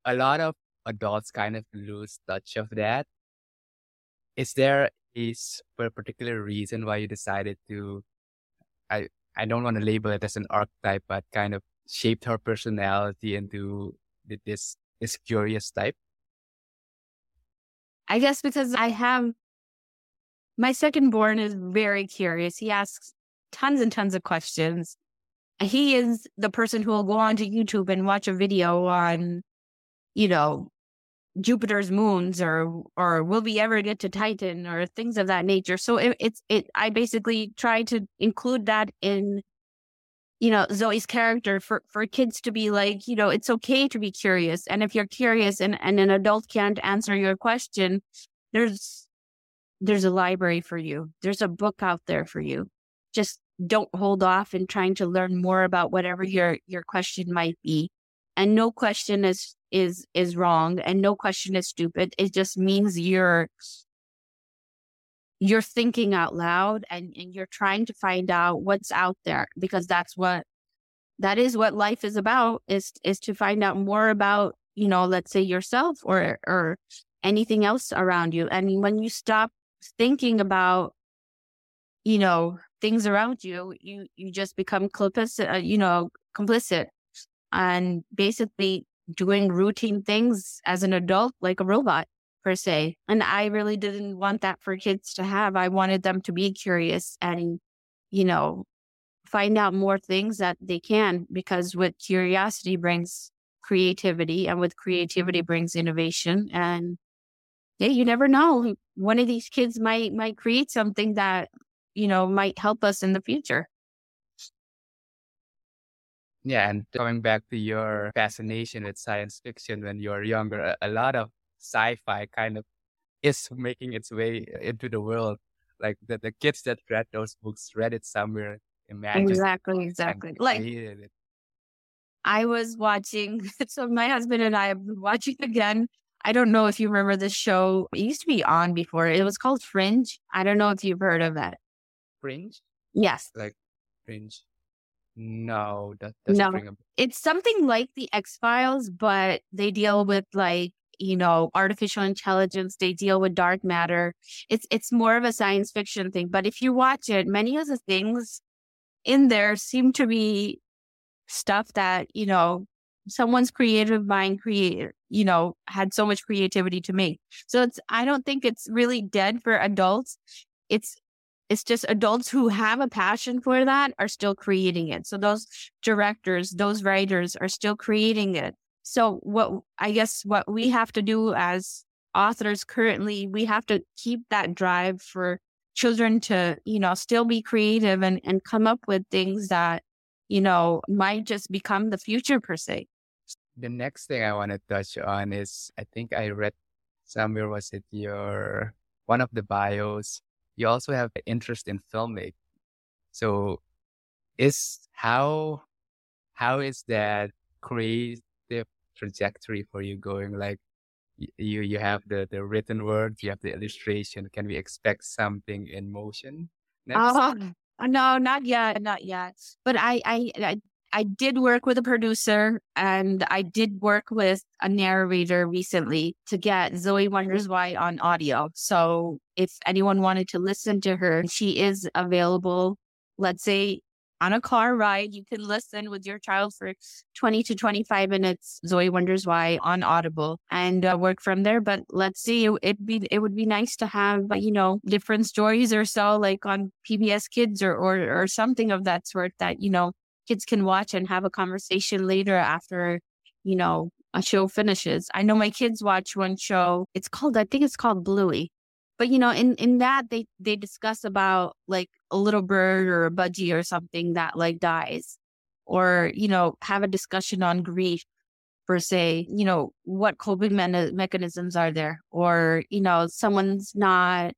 a lot of adults kind of lose touch of that. Is there a particular reason why you decided to? I I don't want to label it as an archetype, but kind of shaped her personality into this this curious type. I guess because I have my second born is very curious. He asks tons and tons of questions. He is the person who will go onto YouTube and watch a video on, you know, Jupiter's moons or or will we ever get to Titan or things of that nature. So it, it's it I basically try to include that in you know Zoe's character for for kids to be like, you know, it's okay to be curious. And if you're curious and, and an adult can't answer your question, there's there's a library for you. There's a book out there for you. just don't hold off in trying to learn more about whatever your your question might be and no question is is is wrong and no question is stupid. It just means you're you're thinking out loud and, and you're trying to find out what's out there because that's what that is what life is about is is to find out more about you know let's say yourself or or anything else around you. And when you stop thinking about you know things around you you you just become complicit uh, you know complicit. And basically doing routine things as an adult like a robot per se and i really didn't want that for kids to have. I wanted them to be curious and you know find out more things that they can because with curiosity brings creativity and with creativity brings innovation and yeah you never know. One of these kids might might create something that you know might help us in the future yeah and coming back to your fascination with science fiction when you were younger a, lot of sci-fi kind of is making its way into the world like the, the kids that read those books read it somewhere imagined exactly exactly like. I was watching, [laughs] so my husband and I have been watching [laughs] again. I don't know if you remember this show. It used to be on before. It was called Fringe. I don't know if you've heard of that. Fringe? Yes. Like Fringe. No, that no. A... It's something like the X Files, but they deal with like you know artificial intelligence. They deal with dark matter. It's it's more of a science fiction thing. But if you watch it, many of the things in there seem to be stuff that, you know, someone's creative mind create, you know, had so much creativity to make. So it's, I don't think it's really dead for adults. It's, it's just adults who have a passion for that are still creating it. So those directors, those writers are still creating it. So what I guess what we have to do as authors currently, we have to keep that drive for children to, you know, still be creative and, and come up with things that you know, might just become the future per se. The next thing I want to touch on is I think I read somewhere was it your one of the bios. You also have an interest in filmmaking. So is how how is that creative trajectory for you going like you you have the the written word you have the illustration can we expect something in motion next? Uh, no, not yet, not yet. But I, I, I, I did work with a producer and I did work with a narrator recently to get Zoe Wonders Why on audio. So if anyone wanted to listen to her, she is available. Let's say on a car ride, you can listen with your child for 20 to 25 minutes. Zoe wonders why on Audible and uh, work from there. But let's see, it be it would be nice to have you know different stories or so, like on PBS Kids or or or something of that sort that you know kids can watch and have a conversation later after you know a show finishes. I know my kids watch one show. It's called I think it's called Bluey but you know in in that they they discuss about like a little bird or a budgie or something that like dies or you know have a discussion on grief per se you know what coping me- mechanisms are there or you know someone's not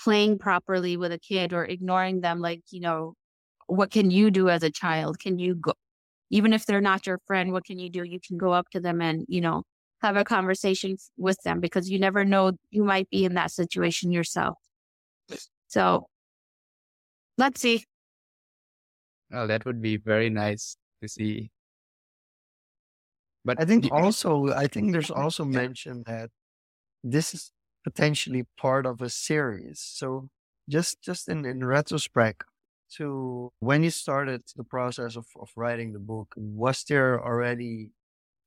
playing properly with a kid or ignoring them like you know what can you do as a child can you go even if they're not your friend what can you do you can go up to them and you know have a conversation with them because you never know you might be in that situation yourself. So let's see. Well, that would be very nice to see. But I think also, I think there's also mention that this is potentially part of a series. So just just in, in retrospect to when you started the process of, of writing the book, was there already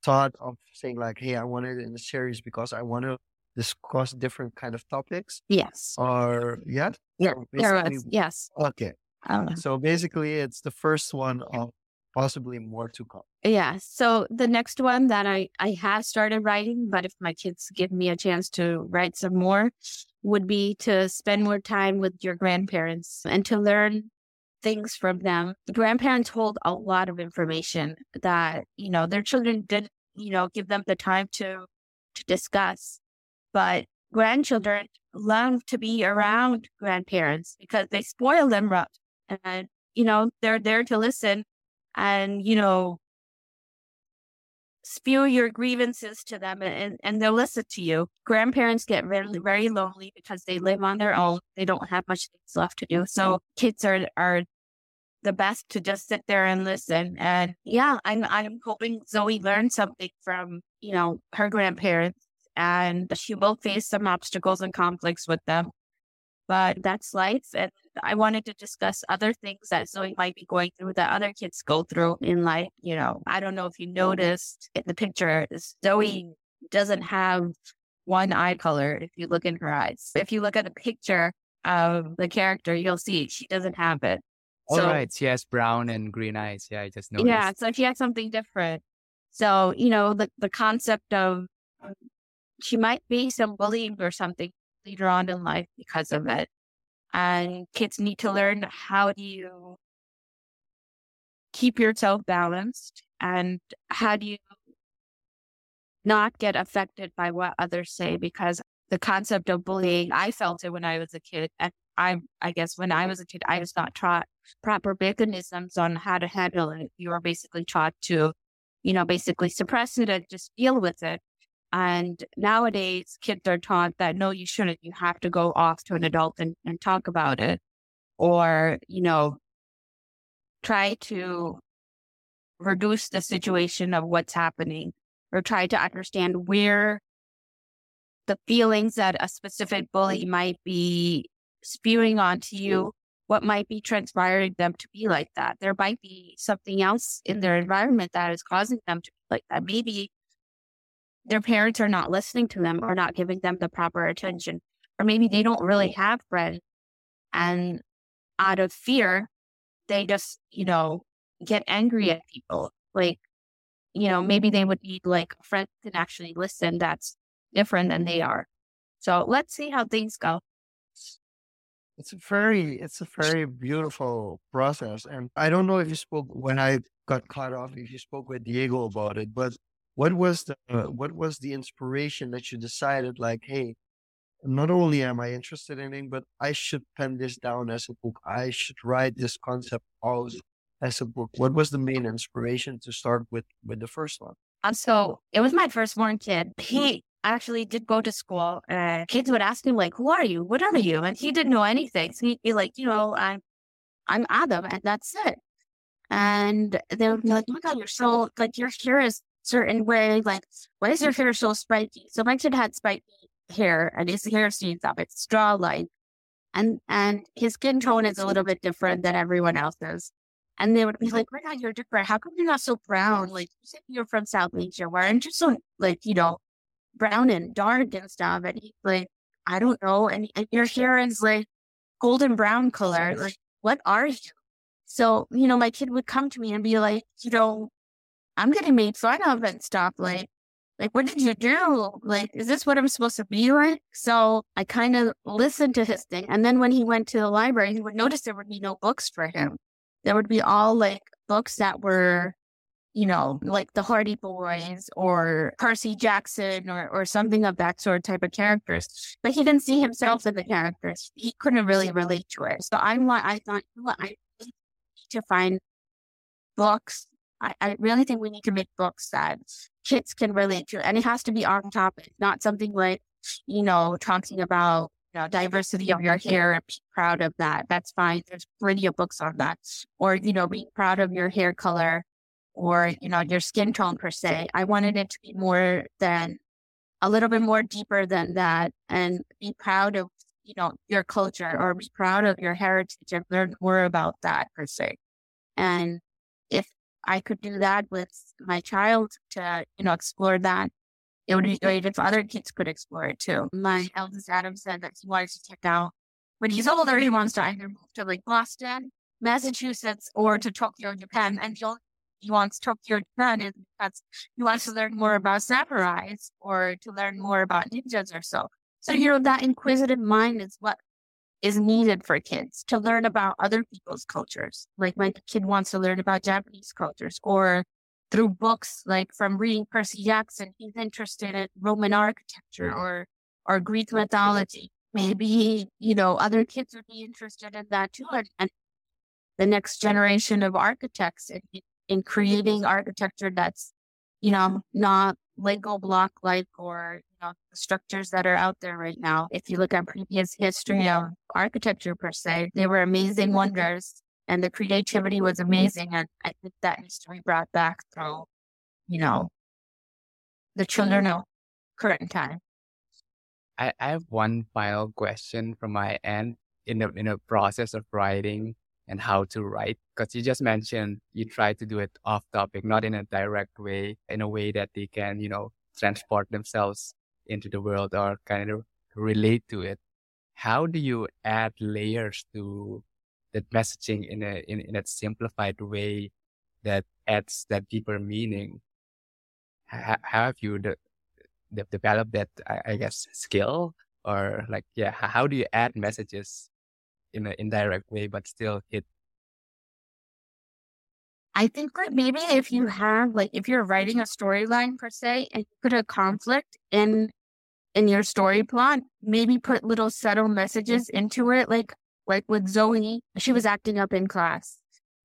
thought of saying like, "Hey, I want it in a series because I want to discuss different kind of topics." Yes. Or yeah, yeah, there was yes. Okay. So basically, it's the first one of possibly more to come. Yeah. So the next one that I I have started writing, but if my kids give me a chance to write some more, would be to spend more time with your grandparents and to learn things from them. Grandparents hold a lot of information that, you know, their children didn't, you know, give them the time to to discuss. But grandchildren love to be around grandparents because they spoil them rough and you know they're there to listen and you know spew your grievances to them and, and they'll listen to you. Grandparents get very, very lonely because they live on their own. They don't have much things left to do. So kids are, are the best to just sit there and listen. And yeah, I'm, I'm hoping Zoe learned something from, you know, her grandparents and she will face some obstacles and conflicts with them but that's life. And I wanted to discuss other things that Zoe might be going through that other kids go through in life. You know, I don't know if you noticed in the picture, Zoe doesn't have one eye color if you look in her eyes. If you look at the picture of the character, you'll see she doesn't have it. All so, right. She has brown and green eyes. Yeah, I just noticed. Yeah. So she has something different. So, you know, the, the concept of she might be some bullying or something later on in life because of it. And kids need to learn how do you keep yourself balanced and how do you not get affected by what others say because the concept of bullying, I felt it when I was a kid. And I, I guess when I was a kid, I was not taught proper mechanisms on how to handle it. You were basically taught to, you know, basically suppress it and just deal with it. And nowadays, kids are taught that no, you shouldn't. You have to go off to an adult and, and talk about it. Or, you know, try to reduce the situation of what's happening or try to understand where the feelings that a specific bully might be spewing onto you, what might be transpiring them to be like that. There might be something else in their environment that is causing them to be like that. Maybe their parents are not listening to them or not giving them the proper attention. Or maybe they don't really have friends. And out of fear, they just, you know, get angry at people. Like, you know, maybe they would need like a friend can actually listen that's different than they are. So let's see how things go. It's a very, it's a very beautiful process. And I don't know if you spoke when I got cut off, if you spoke with Diego about it, but what was the uh, what was the inspiration that you decided like hey not only am i interested in it but i should pen this down as a book. I should write this concept out as a book. What was the main inspiration to start with with the first one? Um, so it was my firstborn kid. He actually did go to school and kids would ask him like who are you? What are you? And he didn't know anything. So he'd be like you know i'm i'm adam and that's it. And they would be like, oh my God, you're so, like, your hair is certain way. Like, why is your hair so spiky? So my kid had spiky hair and his hair stands up. It's straw like. And and his skin tone is a little bit different than everyone else's. And they would be like, Why not you're different? How come you're not so brown? Like you you're from South Asia. Why aren't you so like, you know, brown and dark and stuff? And he's like, I don't know. And, and your hair is like golden brown color. Like, what are you? So, you know, my kid would come to me and be like, you know, I'm getting made fun of and stuff. Like, like, what did you do? Like, is this what I'm supposed to be like? So I kind of listened to his thing. And then when he went to the library, he would notice there would be no books for him. There would be all like books that were, you know, like the Hardy Boys or Percy Jackson or, or something of that sort type of characters. But he didn't see himself in the characters. He couldn't really relate to it. So I want, I thought, you know what, I need to find books I, I really think we need to make books that kids can relate to. And it has to be on topic, not something like, you know, talking about you know, diversity of your hair and be proud of that. That's fine. There's plenty of books on that. Or, you know, being proud of your hair color or, you know, your skin tone per se. I wanted it to be more than a little bit more deeper than that and be proud of, you know, your culture or be proud of your heritage and learn more about that per se. And I could do that with my child to, you know, explore that. It would be great if other kids could explore it too. My eldest Adam said that he wanted to check out when he's older, he wants to either move to like Boston, Massachusetts, or to Tokyo, Japan. And he he wants Tokyo, Japan is because he wants to learn more about samurais or to learn more about ninjas or so. So, you know, that inquisitive mind is what is needed for kids to learn about other people's cultures. Like my kid wants to learn about Japanese cultures or through books, like from reading Percy Jackson, he's interested in Roman architecture or, or Greek mythology. Maybe, you know, other kids would be interested in that too. And, and the next generation of architects in, in creating architecture that's, you know, not Lego block like or you know structures that are out there right now. If you look at previous history of architecture per se, they were amazing wonders and the creativity was amazing. And I think that needs to be brought back through, you know, the children of current time. I, I have one final question from my end in the in a process of writing and how to write because you just mentioned you try to do it off topic not in a direct way in a way that they can you know transport themselves into the world or kind of relate to it. How do you add layers to that messaging in a in, in a simplified way that adds that deeper meaning? How, have you de- de- developed that I, I guess skill? Or like yeah how do you add messages in an indirect way, but still hit. I think that maybe if you have like if you're writing a storyline per se and you put a conflict in in your story plot, maybe put little subtle messages into it, like like with Zoe, she was acting up in class,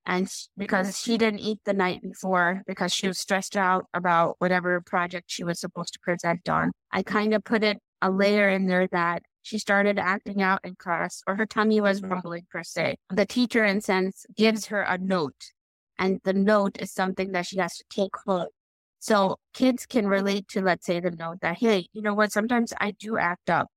and because she didn't eat the night before because she was stressed out about whatever project she was supposed to present on. I kind of put it a layer in there that she started acting out in class or her tummy was mm-hmm. rumbling per se. The teacher, in sense, gives her a note and the note is something that she has to take home. So kids can relate to, let's say, the note that, hey, you know what? Sometimes I do act up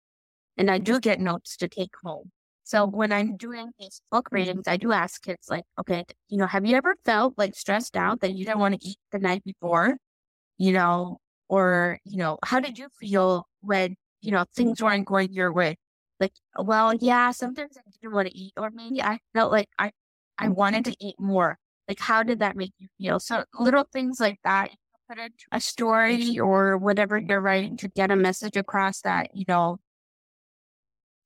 and I do get notes to take home. So when I'm doing these book mm-hmm. readings, I do ask kids like, okay, you know, have you ever felt like stressed out that you didn't want to eat the night before? You know, or, you know, how did you feel when you know, things mm-hmm. weren't going your way. Like, well, yeah, sometimes I didn't want to eat, or maybe I felt like I, I wanted mm-hmm. to eat more. Like, how did that make you feel? So little things like that. Put it a story or whatever you're writing to get a message across that, you know,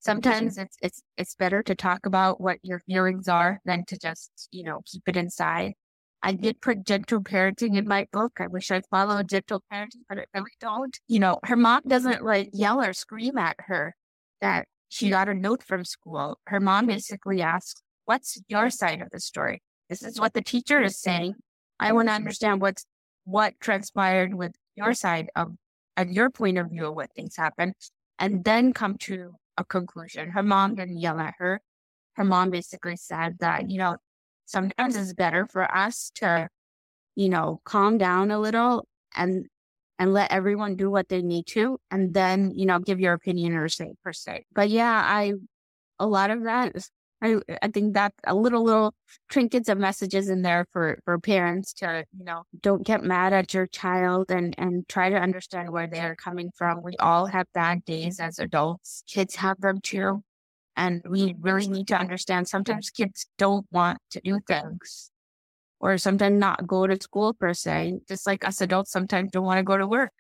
sometimes it's it's it's better to talk about what your feelings are than to just you know keep it inside I did put gentle parenting in my book. I wish I followed gentle parenting, but I really don't. You know, her mom doesn't like yell or scream at her that she got a note from school. Her mom basically asks, What's your side of the story? This is what the teacher is saying. I want to understand what's what transpired with your side of and your point of view of what things happened, and then come to a conclusion. Her mom didn't yell at her. Her mom basically said that, you know, sometimes it's better for us to, you know, calm down a little and and let everyone do what they need to and then, you know, give your opinion or say per se. But yeah, I a lot of that is I, I think that a little little trinkets of messages in there for for parents to you know don't get mad at your child and and try to understand where they are coming from. We all have bad days as adults. Kids have them too. And we mm-hmm. really need to understand sometimes kids don't want to do things or sometimes not go to school per se, just like us adults sometimes don't want to go to work.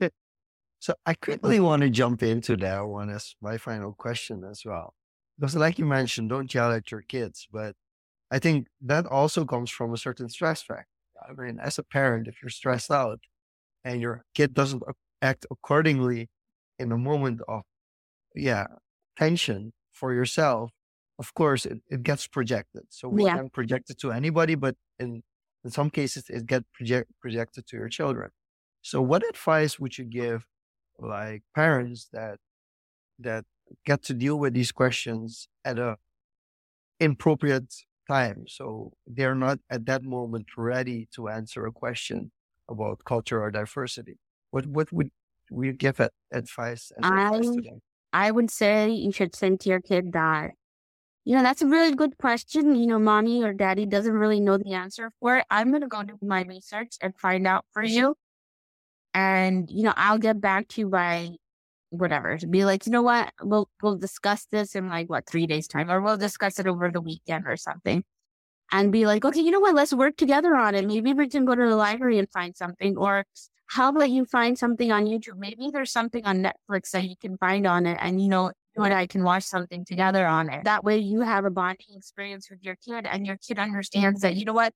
[laughs] so I quickly want to jump into that one as my final question as well. Because like you mentioned, don't yell at your kids, but I think that also comes from a certain stress factor. I mean, as a parent, if you're stressed out and your kid doesn't act accordingly in a moment of, yeah, tension for yourself, of course, it, it gets projected. So we yeah. can project it to anybody, but in, in some cases, it gets project, projected to your children. So what advice would you give like parents that, that get to deal with these questions at a inappropriate time? So they're not at that moment ready to answer a question about culture or diversity. What, what would we give advice, advice to them? I would say you should send to your kid that, you know, that's a really good question. You know, mommy or daddy doesn't really know the answer for it. I'm going to go do my research and find out for you. And, you know, I'll get back to you by whatever be like, you know what, we'll, we'll discuss this in like what, three days time, or we'll discuss it over the weekend or something and be like, okay, you know what, let's work together on it. Maybe we can go to the library and find something or how about you find something on YouTube? Maybe there's something on Netflix that you can find on it and, you know, you and I can watch something together on it. That way you have a bonding experience with your kid and your kid understands that, you know what,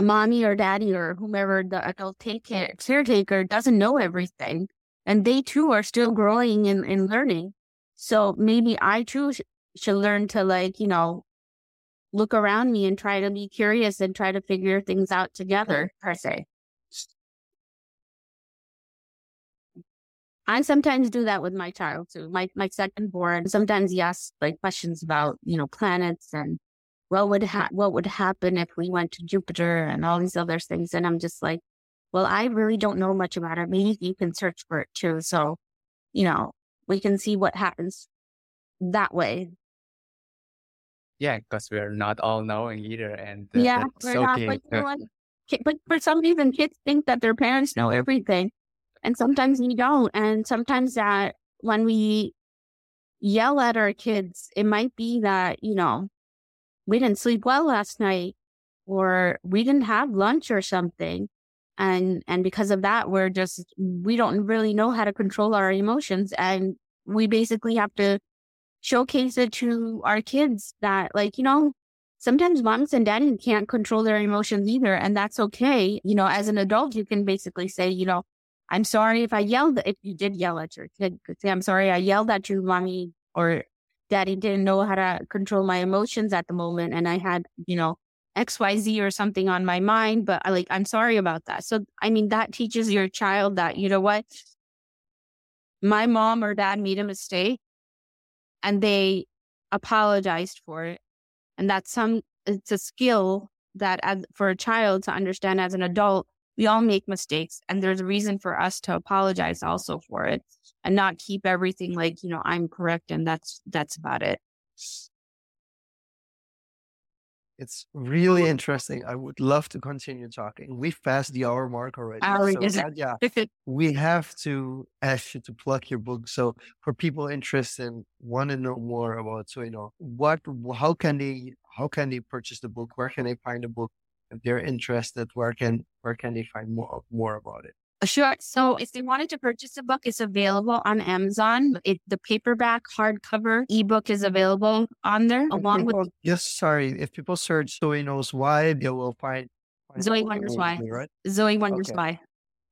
mommy or daddy or whomever the adult take care, caretaker doesn't know everything. And they too are still growing and, and learning. So maybe I too should learn to like, you know, look around me and try to be curious and try to figure things out together, per se. I sometimes do that with my child too. My my second born sometimes he asks like questions about you know planets and what would ha- what would happen if we went to Jupiter and all these other things. And I'm just like, well, I really don't know much about it. Maybe you can search for it too. So, you know, we can see what happens that way. Yeah, because we're not all knowing either, and uh, Yeah, we're not, but you know what? But for some reason, kids think that their parents know everything, and sometimes we don't. And sometimes that when we yell at our kids, it might be that you know we didn't sleep well last night, or we didn't have lunch or something, and and because of that, we're just we don't really know how to control our emotions, and we basically have to showcase it to our kids that like you know sometimes moms and daddies can't control their emotions either and that's okay. You know as an adult you can basically say you know i'm sorry if i yelled if you did yell at your kid say i'm sorry i yelled at you mommy or daddy didn't know how to control my emotions at the moment and i had you know xyz or something on my mind but I, like i'm sorry about that so i mean that teaches your child that you know what? My mom or dad made a mistake and they apologized for it. And that's some it's a skill that as for a child to understand as an adult we all make mistakes and there's a reason for us to apologize also for it and not keep everything like you know i'm correct and that's that's about it It's really interesting. I would love to continue talking. We've passed the hour mark already. Hour So, is- Nadia, we have to ask you to plug your book. So for people interested and want to know more about, so you know, what, how can they, how can they purchase the book? Where can they find the book? If they're interested, where can, where can they find more, more about it? Sure. So if they wanted to purchase the book, it's available on Amazon. It, the paperback hardcover ebook is available on there, along with yes, sorry. If people search Zoe knows why, they will find, find Zoe Wonders Why. Right? Zoe Wonders Okay. Why.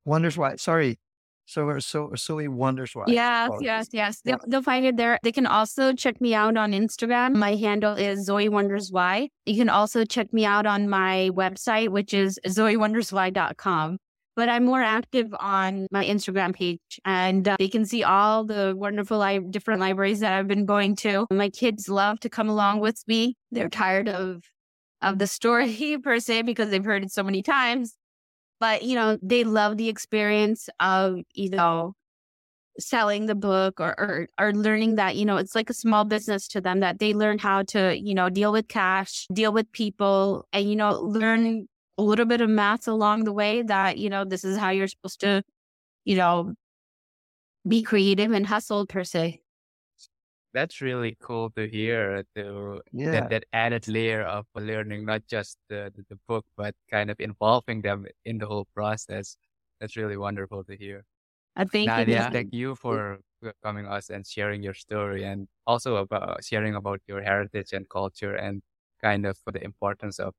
Wonders why. Sorry. So, so, Zoe wonders why. Yes, yes, yes. They'll, they'll find it there. They can also check me out on Instagram. My handle is Zoe Wonders Why. You can also check me out on my website, which is zoewonderswhy.com. But I'm more active on my Instagram page and uh, they can see all the wonderful li- different libraries that I've been going to. My kids love to come along with me. They're tired of of the story [laughs] per se because they've heard it so many times. But, you know, they love the experience of, you know, selling the book or, or or learning that you know it's like a small business to them that they learn how to you know deal with cash deal with people and you know learn a little bit of math along the way that you know this is how you're supposed to you know be creative and hustle per se That's really cool to hear. To Yeah. that that added layer of learning, not just the, the the book, but kind of involving them in the whole process. That's really wonderful to hear. Uh, i think Nadia, thank you for coming us and sharing your story and also about sharing about your heritage and culture and kind of for the importance of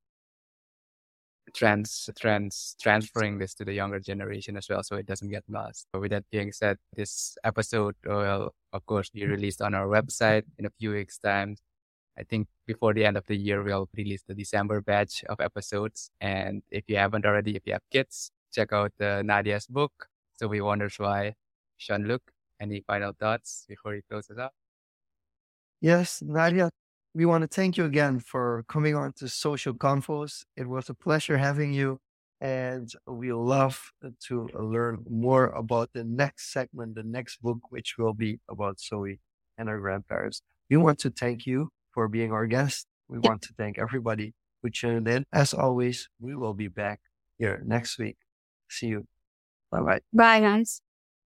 trans trans transferring this to the younger generation as well so it doesn't get lost. But with that being said, this episode will of course be released on our website in a few weeks time. I think before the end of the year we'll release the December batch of episodes. And if you haven't already, if you have kids, check out the Nadia's book. Zoe wonders why. Sean Luke, any final thoughts before you close us up? Yes, Nadia, we want to thank you again for coming on to Social Confoes. It was a pleasure having you, and we love to learn more about the next segment, the next book, which will be about Zoe and her grandparents. We want to thank you for being our guest. We want to thank everybody who tuned in. As always, we will be back here next week. See you. Bye bye. bye guys